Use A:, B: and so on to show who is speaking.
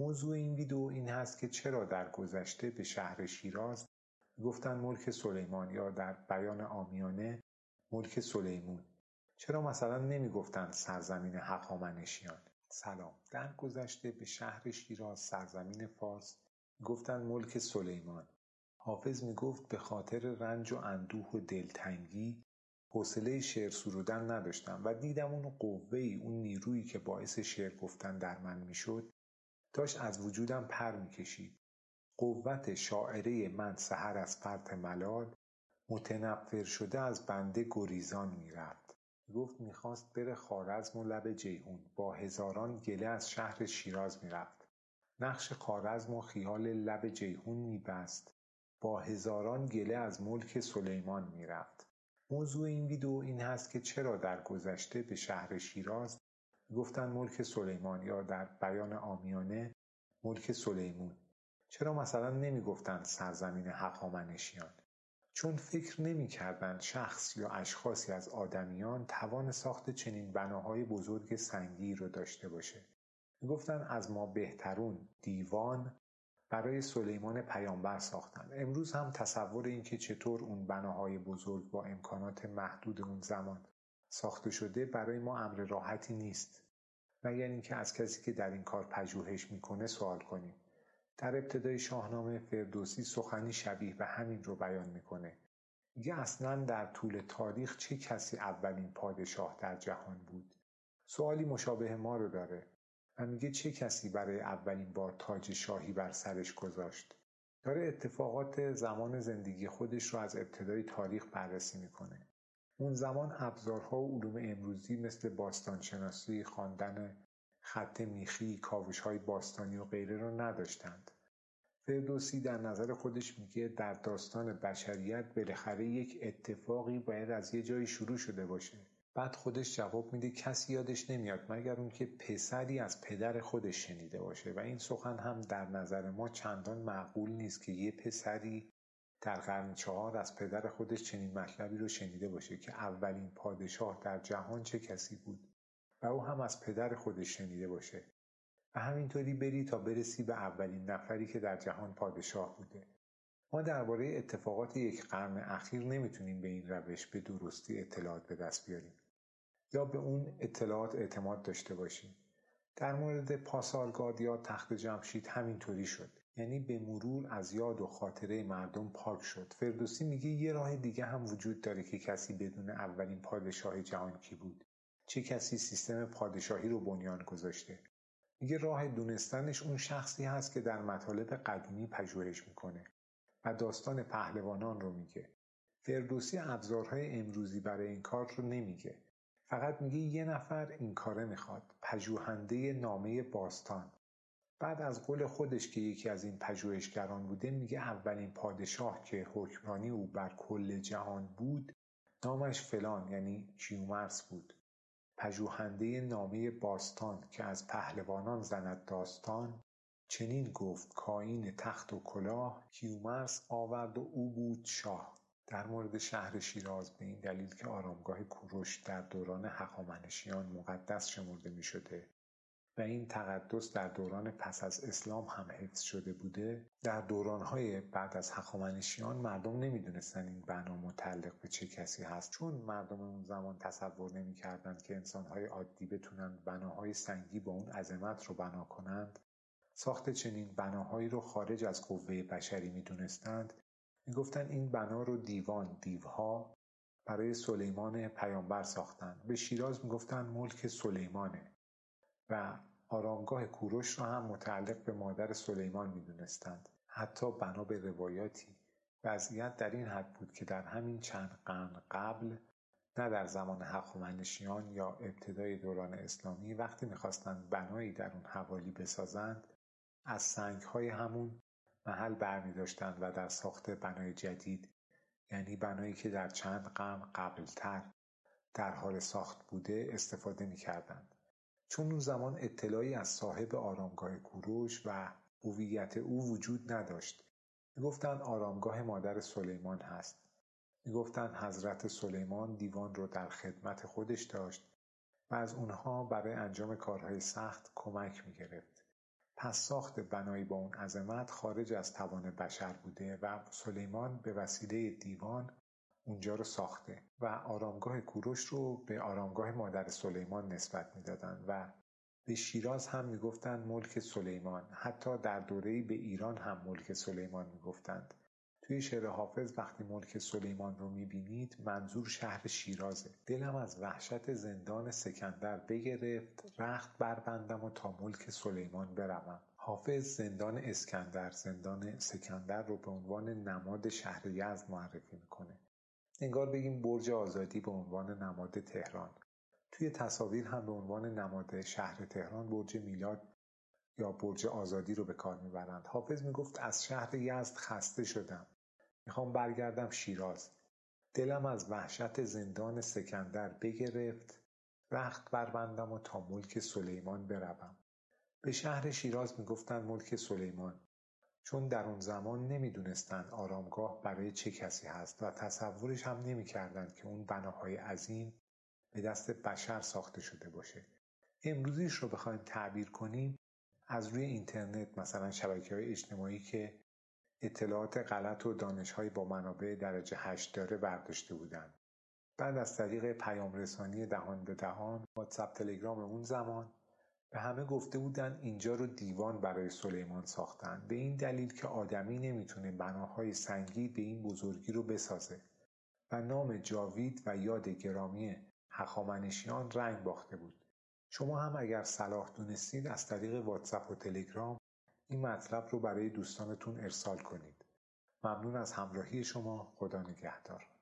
A: موضوع این ویدئو این هست که چرا در گذشته به شهر شیراز گفتن ملک سلیمان یا در بیان آمیانه ملک سلیمون؟ چرا مثلا نمی‌گفتند سرزمین هخامنشیان؟ سلام. در گذشته به شهر شیراز سرزمین فارس گفتن ملک سلیمان. حافظ می‌گفت به خاطر رنج و اندوه و دلتنگی حوصله شعر سرودن نداشتم و دیدم اون قوه اون نیرویی که باعث شعر گفتن در من می‌شد داشت از وجودم پر می‌کشید. قوت شاعره من سحر از فرط ملال متنفر شده از بنده گریزان می‌رفت. گفت می‌خواست بره خوارزم و لب جیهون با هزاران گله از شهر شیراز می‌رفت. نقش خوارزم و خیال لب جیهون میبست. با هزاران گله از ملک سلیمان می‌رفت. موضوع این ویدئو این هست که چرا در گذشته به شهر شیراز گفتن ملک سلیمان یا در بیان آمیانه ملک سلیمون. چرا مثلا نمی‌گفتند سرزمین هخامنشیان چون فکر نمی‌کردند شخص یا اشخاصی از آدمیان توان ساخت چنین بناهای بزرگ سنگی رو داشته باشه. می‌گفتند از ما بهترون دیوان برای سلیمان پیامبر ساختن. امروز هم تصور این که چطور اون بناهای بزرگ با امکانات محدود اون زمان ساخته شده برای ما امر راحتی نیست. مگر اینکه از کسی که در این کار پژوهش می‌کنه سوال کنیم. در ابتدای شاهنامه فردوسی سخنی شبیه به همین رو بیان می‌کنه. میگه اصلا در طول تاریخ چه کسی اولین پادشاه در جهان بود؟ سوالی مشابه ما رو داره و میگه چه کسی برای اولین بار تاج شاهی بر سرش گذاشت؟ داره اتفاقات زمان زندگی خودش رو از ابتدای تاریخ بررسی می‌کنه. اون زمان ابزارها و علوم امروزی مثل باستانشناسی خواندن خط میخی کاوشهای باستانی و غیره رو نداشتند. فردوسی در نظر خودش میگه در داستان بشریت بالاخره یک اتفاقی باید از یه جایی شروع شده باشه. بعد خودش جواب میده کسی یادش نمیاد مگر اون که پسری از پدر خودش شنیده باشه. و این سخن هم در نظر ما چندان معقول نیست که یه پسری در قرن چهار از پدر خودش چنین مطلبی رو شنیده باشه که اولین پادشاه در جهان چه کسی بود و او هم از پدر خودش شنیده باشه و همینطوری بری تا برسی به اولین نفری که در جهان پادشاه بوده. ما درباره اتفاقات یک قرن اخیر نمی‌تونیم به این روش به درستی اطلاعات به دست بیاریم یا به اون اطلاعات اعتماد داشته باشیم. در مورد پاسارگاد یا تخت جمشید همینطوری شد. یعنی به مرور از یاد و خاطره مردم پاک شد. فردوسی میگه یه راه دیگه هم وجود داره که کسی بدون اولین پادشاه جهان کی بود؟ چه کسی سیستم پادشاهی رو بنیان گذاشته؟ میگه راه دونستنش اون شخصی هست که در مطالب قدیمی پژوهش می‌کنه و داستان پهلوانان رو میگه. فردوسی ابزارهای امروزی برای این کار رو نمیگه. فقط میگه یه نفر این کاره می‌خواد. پژوهنده نامه باستان. بعد از قول خودش که یکی از این پژوهشگران بوده میگه اولین پادشاه که حکمرانی او بر کل جهان بود نامش فلان یعنی کیومرس بود. پژوهنده نامه باستان که از پهلوانان زند داستان چنین گفت کاین تخت و کلاه کیومرس آورد و او بود شاه. در مورد شهر شیراز به این دلیل که آرامگاه کوروش در دوران هخامنشیان مقدس شمرده می شده و این تقدس در دوران پس از اسلام هم حفظ شده بوده. در دورانهای بعد از هخامنشیان مردم نمی‌دونستن این بنا متعلق به چه کسی هست. چون مردم اون زمان تصور نمی‌کردند که انسانهای عادی بتونن بناهای سنگی با اون عظمت رو بنا کنند. ساخت چنین بناهایی رو خارج از قوه بشری می‌دونستند. می‌گفتند این بنا رو دیوان دیوها برای سلیمان پیامبر ساختند به شیراز می‌گفتند ملک سلیمانه. و آرامگاه کوروش را هم متعلق به مادر سلیمان می‌دونستند حتی بنا به روایاتی وضعیت در این حد بود که در همین چند قرن قبل نه در زمان هخامنشیان یا ابتدای دوران اسلامی وقتی می‌خواستند بنایی در اون حوالی بسازند از سنگهای همون محل برمی داشتند و در ساخت بنای جدید یعنی بنایی که در چند قرن قبلتر در حال ساخت بوده استفاده می کردند. چون اون زمان اطلاعی از صاحب آرامگاه کوروش و هویت او وجود نداشت. می‌گفتند آرامگاه مادر سلیمان هست. می‌گفتند حضرت سلیمان دیوان رو در خدمت خودش داشت و از اونها برای انجام کارهای سخت کمک می‌گرفت. پس ساخت بنایی با اون عظمت خارج از توان بشر بوده و سلیمان به وسیله دیوان اونجا رو ساخته و آرامگاه کوروش رو به آرامگاه مادر سلیمان نسبت می‌دادن و به شیراز هم می‌گفتند ملک سلیمان. حتی در دوره‌ای به ایران هم ملک سلیمان می‌گفتند. توی شعر حافظ وقتی ملک سلیمان رو می‌بینید منظور شهر شیرازه. دلم از وحشت زندان سکندر بگرفت رخت بربندم و تا ملک سلیمان بروم. حافظ زندان اسکندر زندان سکندر رو به عنوان نماد شهر یزد معرفی می‌کنه. انگار بگیم برج آزادی به عنوان نماد تهران. توی تصاویر هم به عنوان نماد شهر تهران برج میلاد یا برج آزادی رو به کار می‌برند. حافظ می‌گفت از شهر یزد خسته شدم. می‌خوام برگردم شیراز. دلم از وحشت زندان سکندر بگرفت. رخت بربندم و تا ملک سلیمان بروم. به شهر شیراز می‌گفتند ملک سلیمان چون در اون زمان نمی‌دونستند آرامگاه برای چه کسی هست و تصورش هم نمی‌کردند که اون بناهای عظیم به دست بشر ساخته شده باشه. امروزیش رو بخوایم تعبیر کنیم از روی اینترنت مثلا شبکه های اجتماعی که اطلاعات غلط و دانشهایی با منابع درجه هشت داره برداشته بودند. بعد از طریق پیام رسانی دهان به دهان واتساپ تلگرام اون زمان به همه گفته بودن اینجا رو دیوان برای سلیمان ساختن. به این دلیل که آدمی نمی‌تونه بناهای سنگی به این بزرگی رو بسازه. و نام جاوید و یاد گرامی هخامنشیان رنگ باخته بود. شما هم اگر صلاح دونستید از طریق واتساپ و تلگرام این مطلب رو برای دوستانتون ارسال کنید. ممنون از همراهی شما. خدا نگهدار.